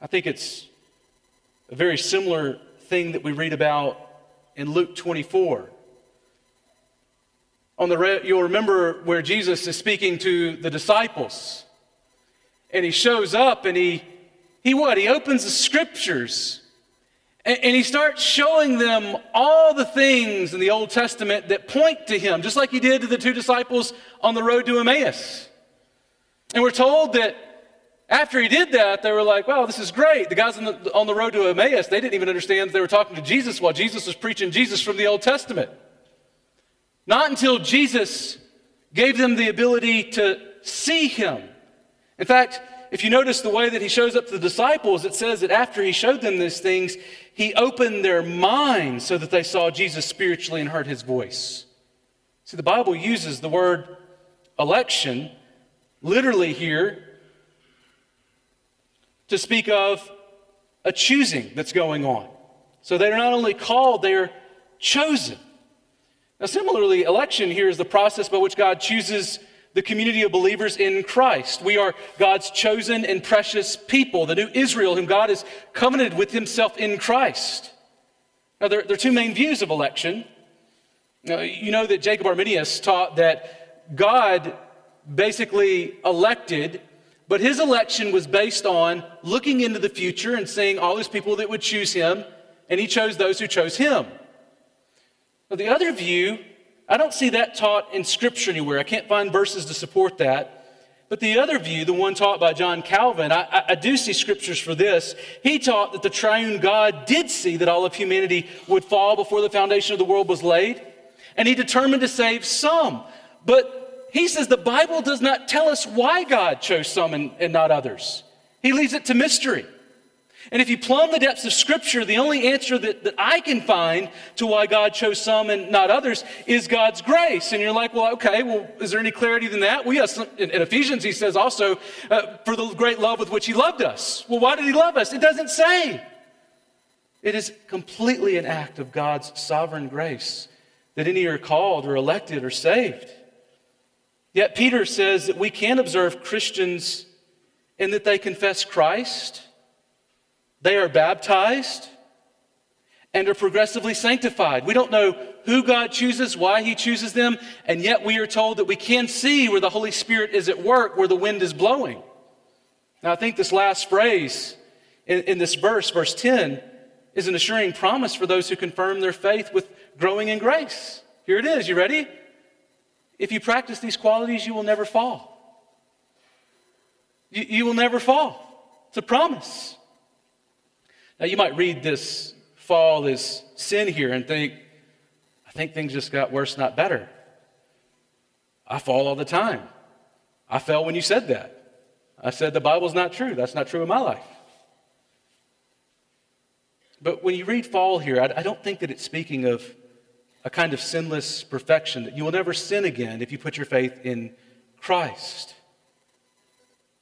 I think it's a very similar thing that we read about in Luke 24. On the re- you'll remember where Jesus is speaking to the disciples. And he shows up and he he what? He opens the scriptures and, and he starts showing them all the things in the Old Testament that point to him, just like he did to the two disciples on the road to Emmaus. And we're told that after he did that, they were like, wow, this is great. The guys on the, on the road to Emmaus, they didn't even understand they were talking to Jesus while Jesus was preaching Jesus from the Old Testament. Not until Jesus gave them the ability to see him. In fact, if you notice the way that he shows up to the disciples, it says that after he showed them these things, he opened their minds so that they saw Jesus spiritually and heard his voice. See, the Bible uses the word election literally here to speak of a choosing that's going on. So they're not only called, they're chosen. Now, similarly, election here is the process by which God chooses the community of believers in Christ. We are God's chosen and precious people, the new Israel, whom God has covenanted with himself in Christ. Now, there, there are two main views of election. Now, you know that Jacob Arminius taught that God basically elected, but his election was based on looking into the future and seeing all these people that would choose him, and he chose those who chose him. Now, the other view I don't see that taught in Scripture anywhere. I can't find verses to support that. But the other view, the one taught by John Calvin, I, I, do see scriptures for this. He taught that the triune God did see that all of humanity would fall before the foundation of the world was laid, and he determined to save some. But he says the Bible does not tell us why God chose some and, and not others, he leaves it to mystery. And if you plumb the depths of Scripture, the only answer that, that I can find to why God chose some and not others is God's grace. And you're like, well, okay, well, is there any clarity than that? Well, yes, in, in Ephesians, he says also, uh, for the great love with which he loved us. Well, why did he love us? It doesn't say. It is completely an act of God's sovereign grace that any are called or elected or saved. Yet Peter says that we can observe Christians in that they confess Christ they are baptized and are progressively sanctified. We don't know who God chooses, why He chooses them, and yet we are told that we can see where the Holy Spirit is at work, where the wind is blowing. Now, I think this last phrase in, in this verse, verse 10, is an assuring promise for those who confirm their faith with growing in grace. Here it is. You ready? If you practice these qualities, you will never fall. You, you will never fall. It's a promise. Now, you might read this fall as sin here and think, I think things just got worse, not better. I fall all the time. I fell when you said that. I said the Bible's not true. That's not true in my life. But when you read fall here, I, I don't think that it's speaking of a kind of sinless perfection, that you will never sin again if you put your faith in Christ.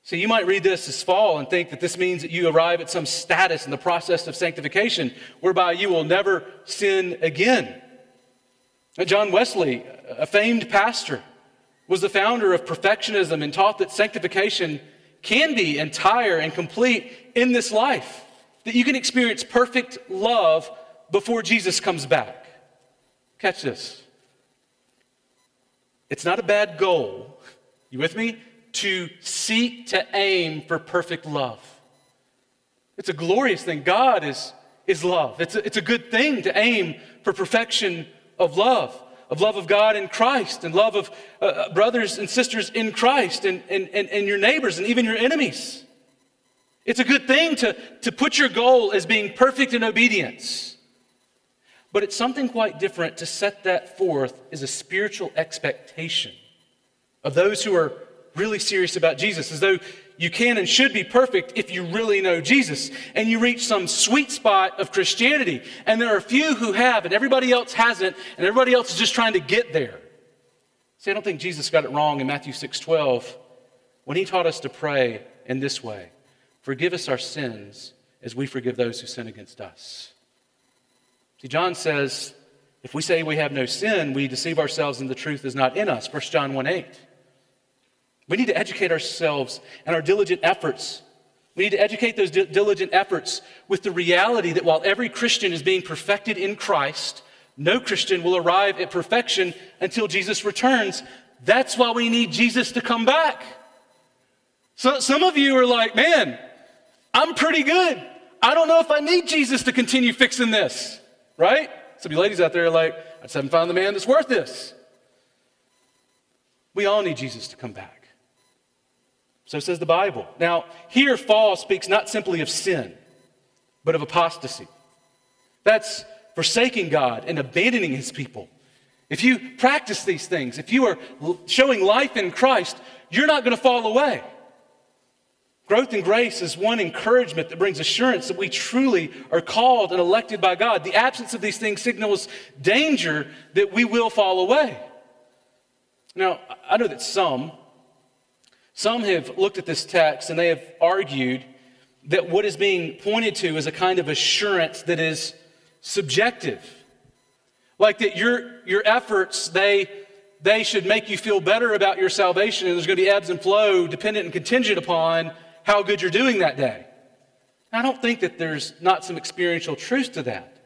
So you might read this as fall and think that this means that you arrive at some status in the process of sanctification whereby you will never sin again. John Wesley, a famed pastor, was the founder of perfectionism and taught that sanctification can be entire and complete in this life, that you can experience perfect love before Jesus comes back. Catch this. It's not a bad goal. You with me? to seek to aim for perfect love. It's a glorious thing. God is, is love. It's a, it's a good thing to aim for perfection of love, of love of God in Christ, and love of uh, uh, brothers and sisters in Christ, and, and, and, and your neighbors, and even your enemies. It's a good thing to, to put your goal as being perfect in obedience. But it's something quite different to set that forth as a spiritual expectation of those who are really serious about Jesus, as though you can and should be perfect if you really know Jesus. And you reach some sweet spot of Christianity. And there are a few who have, and everybody else hasn't, and everybody else is just trying to get there. See, I don't think Jesus got it wrong in Matthew 6 12 when he taught us to pray in this way Forgive us our sins as we forgive those who sin against us. See, John says, if we say we have no sin, we deceive ourselves and the truth is not in us. 1 John 1 8. We need to educate ourselves and our diligent efforts. We need to educate those diligent efforts with the reality that while every Christian is being perfected in Christ, no Christian will arrive at perfection until Jesus returns. That's why we need Jesus to come back. So some of you are like, man, I'm pretty good. I don't know if I need Jesus to continue fixing this, right? Some of you ladies out there are like, I just haven't found the man that's worth this. We all need Jesus to come back. So says the Bible. Now, here, fall speaks not simply of sin, but of apostasy. That's forsaking God and abandoning his people. If you practice these things, if you are showing life in Christ, you're not going to fall away. Growth in grace is one encouragement that brings assurance that we truly are called and elected by God. The absence of these things signals danger that we will fall away. Now, I know that some, some have looked at this text and they have argued that what is being pointed to is a kind of assurance that is subjective. Like that your, your efforts, they, they should make you feel better about your salvation, and there's going to be ebbs and flow dependent and contingent upon how good you're doing that day. I don't think that there's not some experiential truth to that.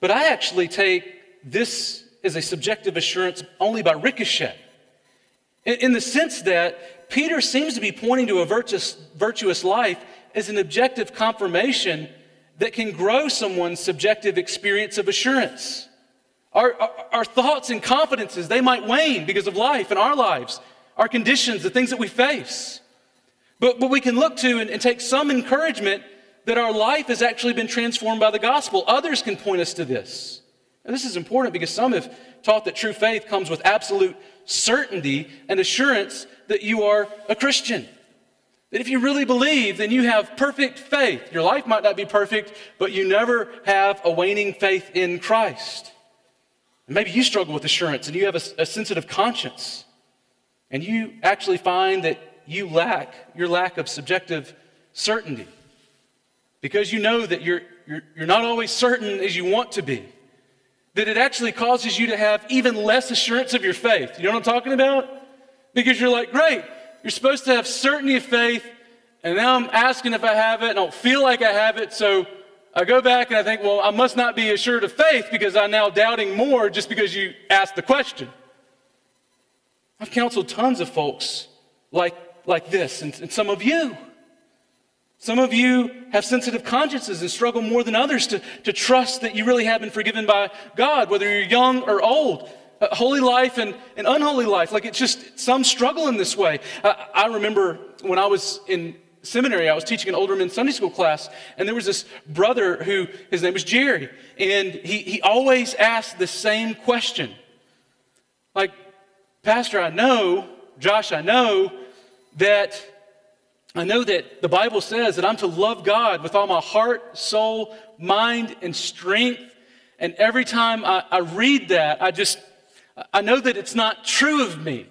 But I actually take this as a subjective assurance only by ricochet. In, the sense that Peter seems to be pointing to a virtuous, virtuous life as an objective confirmation that can grow someone's subjective experience of assurance. Our, our, our, thoughts and confidences, they might wane because of life and our lives, our conditions, the things that we face. But, but we can look to and, and take some encouragement that our life has actually been transformed by the gospel. Others can point us to this. And this is important because some have taught that true faith comes with absolute certainty and assurance that you are a Christian. That if you really believe, then you have perfect faith. Your life might not be perfect, but you never have a waning faith in Christ. And maybe you struggle with assurance and you have a, a sensitive conscience. And you actually find that you lack your lack of subjective certainty. Because you know that you're, you're, you're not always certain as you want to be. That it actually causes you to have even less assurance of your faith. You know what I'm talking about? Because you're like, great, you're supposed to have certainty of faith, and now I'm asking if I have it, and I don't feel like I have it, so I go back and I think, well, I must not be assured of faith because I'm now doubting more just because you asked the question. I've counseled tons of folks like, like this, and, and some of you. Some of you have sensitive consciences and struggle more than others to, to trust that you really have been forgiven by God, whether you're young or old holy life and, and unholy life. Like it's just some struggle in this way. I, I remember when I was in seminary, I was teaching an older men's Sunday school class, and there was this brother who, his name was Jerry, and he, he always asked the same question. Like, Pastor, I know, Josh, I know that I know that the Bible says that I'm to love God with all my heart, soul, mind, and strength. And every time I, I read that, I just I know that it's not true of me.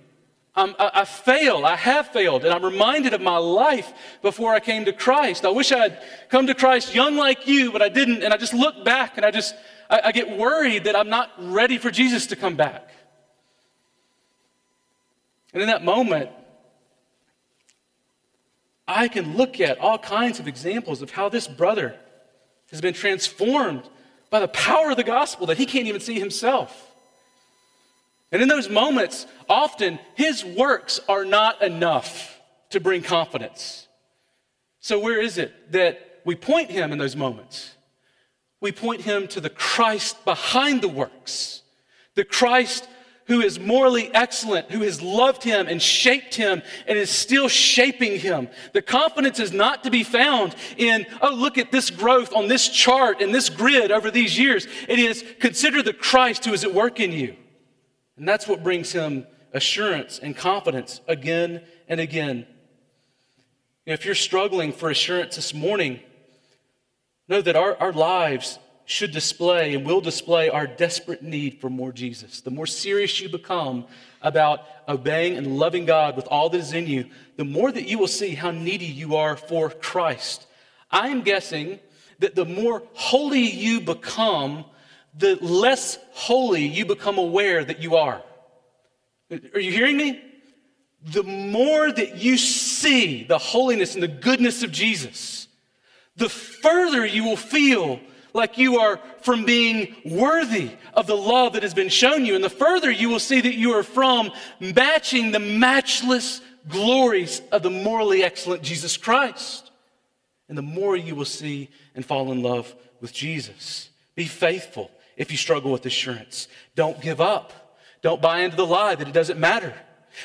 I, I fail. I have failed. And I'm reminded of my life before I came to Christ. I wish I had come to Christ young like you, but I didn't. And I just look back and I just, I, I get worried that I'm not ready for Jesus to come back. And in that moment, I can look at all kinds of examples of how this brother has been transformed by the power of the gospel that he can't even see himself. And in those moments, often his works are not enough to bring confidence. So, where is it that we point him in those moments? We point him to the Christ behind the works, the Christ who is morally excellent, who has loved him and shaped him and is still shaping him. The confidence is not to be found in, oh, look at this growth on this chart and this grid over these years. It is consider the Christ who is at work in you. And that's what brings him assurance and confidence again and again. If you're struggling for assurance this morning, know that our, our lives should display and will display our desperate need for more Jesus. The more serious you become about obeying and loving God with all that is in you, the more that you will see how needy you are for Christ. I am guessing that the more holy you become, the less holy you become aware that you are. Are you hearing me? the more that you see the holiness and the goodness of Jesus, the further you will feel like you are from being worthy of the love that has been shown you. And the further you will see that you are from matching the matchless glories of the morally excellent Jesus Christ. And the more you will see and fall in love with Jesus. Be faithful if you struggle with assurance. Don't give up. Don't buy into the lie that it doesn't matter.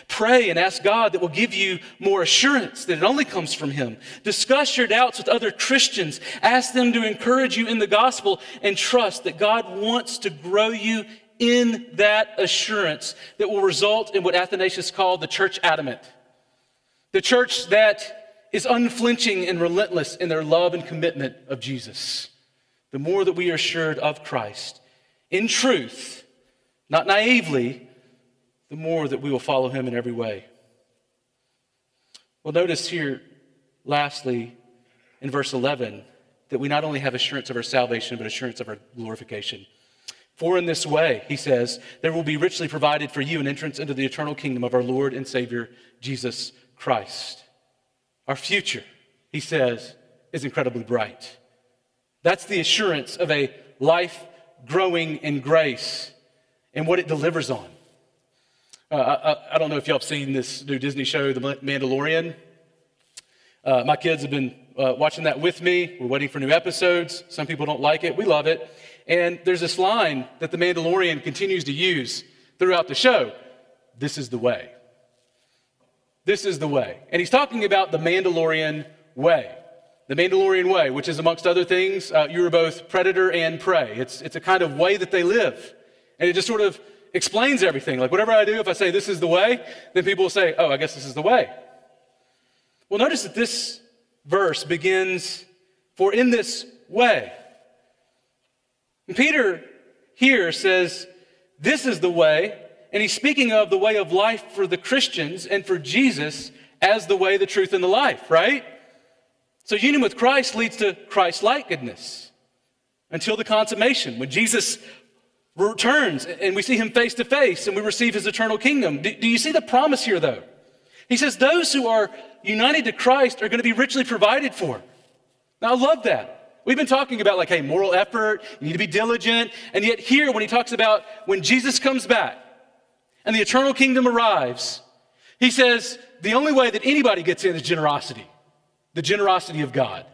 Pray and ask God that will give you more assurance that it only comes from Him. Discuss your doubts with other Christians. Ask them to encourage you in the gospel and trust that God wants to grow you in that assurance that will result in what Athanasius called the church adamant. The church that is unflinching and relentless in their love and commitment of Jesus. The more that we are assured of Christ in truth, not naively, the more that we will follow him in every way. Well, notice here, lastly, in verse 11, that we not only have assurance of our salvation, but assurance of our glorification. For in this way, he says, there will be richly provided for you an entrance into the eternal kingdom of our Lord and Savior, Jesus Christ. Our future, he says, is incredibly bright. That's the assurance of a life growing in grace and what it delivers on. Uh, I, I, don't know if y'all have seen this new Disney show, The Mandalorian. Uh, my kids have been uh, watching that with me. We're waiting for new episodes. Some people don't like it. We love it. And there's this line that The Mandalorian continues to use throughout the show This is the way. This is the way. And he's talking about the Mandalorian way. The Mandalorian way, which is, amongst other things, uh, you are both predator and prey. It's, it's a kind of way that they live. And it just sort of explains everything. Like, whatever I do, if I say this is the way, then people will say, oh, I guess this is the way. Well, notice that this verse begins, for in this way. And Peter here says, this is the way, and he's speaking of the way of life for the Christians and for Jesus as the way, the truth, and the life, right? So union with Christ leads to Christ likeness until the consummation. When Jesus returns and we see him face to face and we receive his eternal kingdom. Do, do, you see the promise here, though? He says, Those who are united to Christ are going to be richly provided for. Now, I love that. We've been talking about, like, hey, moral effort, you need to be diligent. And yet, here, when he talks about when Jesus comes back and the eternal kingdom arrives, he says, the only way that anybody gets in is generosity, the generosity of God.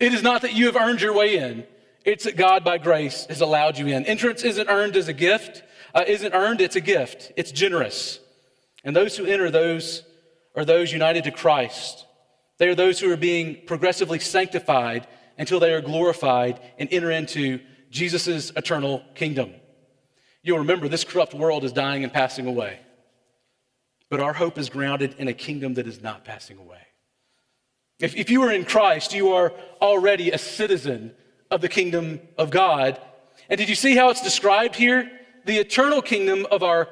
It is not that you have earned your way in, it's that God, by grace, has allowed you in. Entrance isn't earned as a gift, uh, isn't earned, it's a gift. It's generous. And those who enter, those are those united to Christ. They are those who are being progressively sanctified until they are glorified and enter into Jesus' eternal kingdom. You'll remember this corrupt world is dying and passing away. But our hope is grounded in a kingdom that is not passing away. If, if you are in Christ, you are already a citizen of the kingdom of God. And did you see how it's described here? The eternal kingdom of our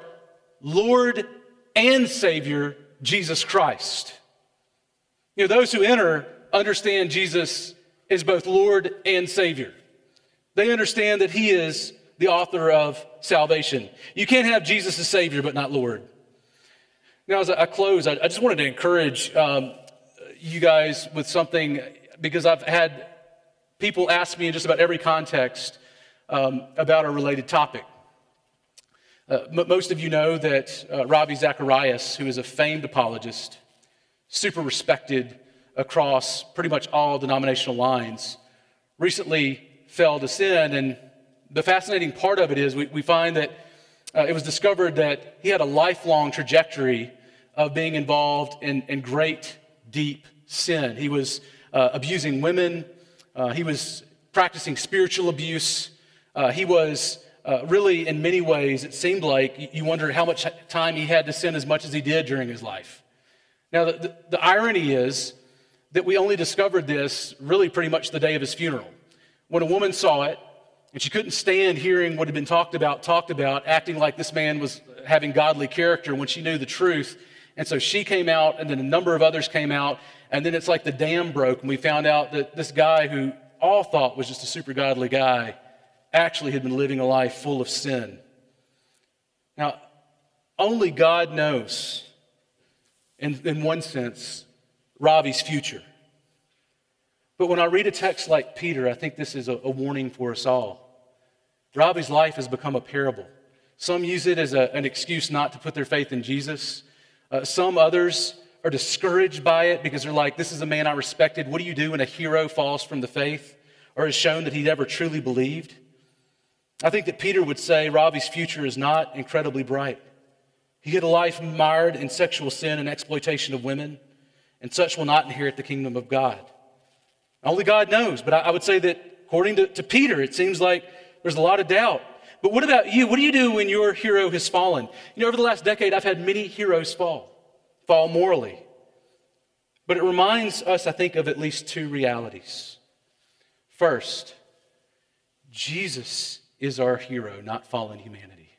Lord and Savior, Jesus Christ. You know, those who enter understand Jesus is both Lord and Savior. They understand that He is the author of salvation. You can't have Jesus as Savior but not Lord. Now, as I close, I just wanted to encourage um, you guys with something because I've had people ask me in just about every context um, about a related topic. Uh, m- most of you know that uh, Ravi Zacharias, who is a famed apologist, super respected across pretty much all denominational lines, recently fell to sin. And the fascinating part of it is we, we find that uh, it was discovered that he had a lifelong trajectory of being involved in, in great, deep sin. He was uh, abusing women, uh, he was practicing spiritual abuse. Uh, he was uh, really, in many ways, it seemed like you wonder how much time he had to sin as much as he did during his life. Now, the, the, the irony is that we only discovered this really pretty much the day of his funeral. When a woman saw it, and she couldn't stand hearing what had been talked about, talked about, acting like this man was having godly character when she knew the truth. And so she came out, and then a number of others came out, and then it's like the dam broke, and we found out that this guy who all thought was just a super godly guy actually had been living a life full of sin. Now, only God knows in, in one sense, Ravi's future. But when I read a text like Peter, I think this is a, a warning for us all. Ravi's life has become a parable. Some use it as a, an excuse not to put their faith in Jesus. Uh, some others are discouraged by it because they're like, this is a man I respected. What do you do when a hero falls from the faith or is shown that he never truly believed? I think that Peter would say Ravi's future is not incredibly bright. He had a life mired in sexual sin and exploitation of women, and such will not inherit the kingdom of God. Only God knows, but I, would say that according to, to Peter, it seems like there's a lot of doubt. But what about you? What do you do when your hero has fallen? You know, over the last decade, I've had many heroes fall, fall morally. But it reminds us, I think, of at least two realities. First, Jesus is our hero, not fallen humanity.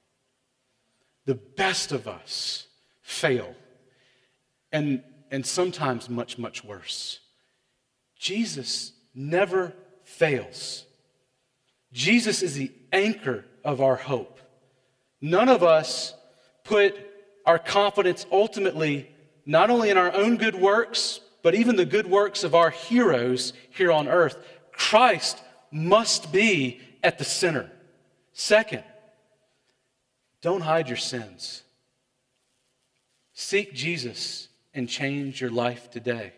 The best of us fail, and, and sometimes much, much worse. Jesus never fails. Jesus is the anchor of our hope. None of us put our confidence ultimately not only in our own good works, but even the good works of our heroes here on earth. Christ must be at the center. Second, don't hide your sins. Seek Jesus and change your life today.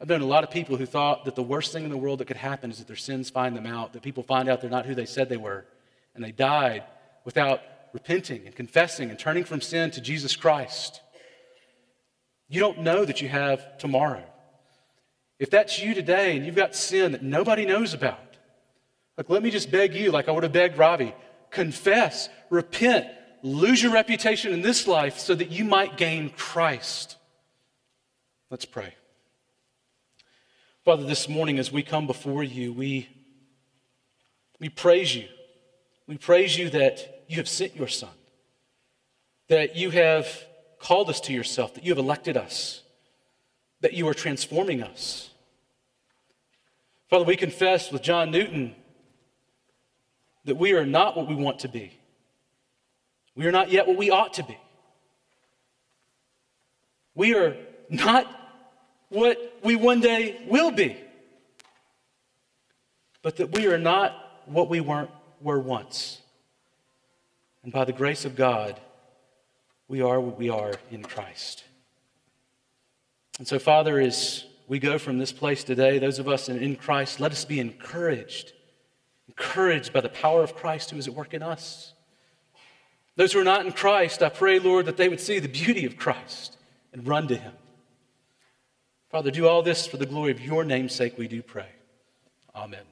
I've known a lot of people who thought that the worst thing in the world that could happen is that their sins find them out, that people find out they're not who they said they were, and they died without repenting and confessing and turning from sin to Jesus Christ. You don't know that you have tomorrow. If that's you today and you've got sin that nobody knows about, like, let me just beg you, like I would have begged Ravi, confess, repent, lose your reputation in this life so that you might gain Christ. Let's pray. Father, this morning as we come before you, we, we praise you. We praise you that you have sent your Son, that you have called us to yourself, that you have elected us, that you are transforming us. Father, we confess with John Newton that we are not what we want to be. We are not yet what we ought to be. We are not what we one day will be. But that we are not what we weren't, were once. And by the grace of God, we are what we are in Christ. And so, Father, as we go from this place today, those of us in Christ, let us be encouraged encouraged by the power of Christ who is at work in us. Those who are not in Christ, I pray, Lord, that they would see the beauty of Christ and run to him. Father, do all this for the glory of your name's sake, we do pray. Amen.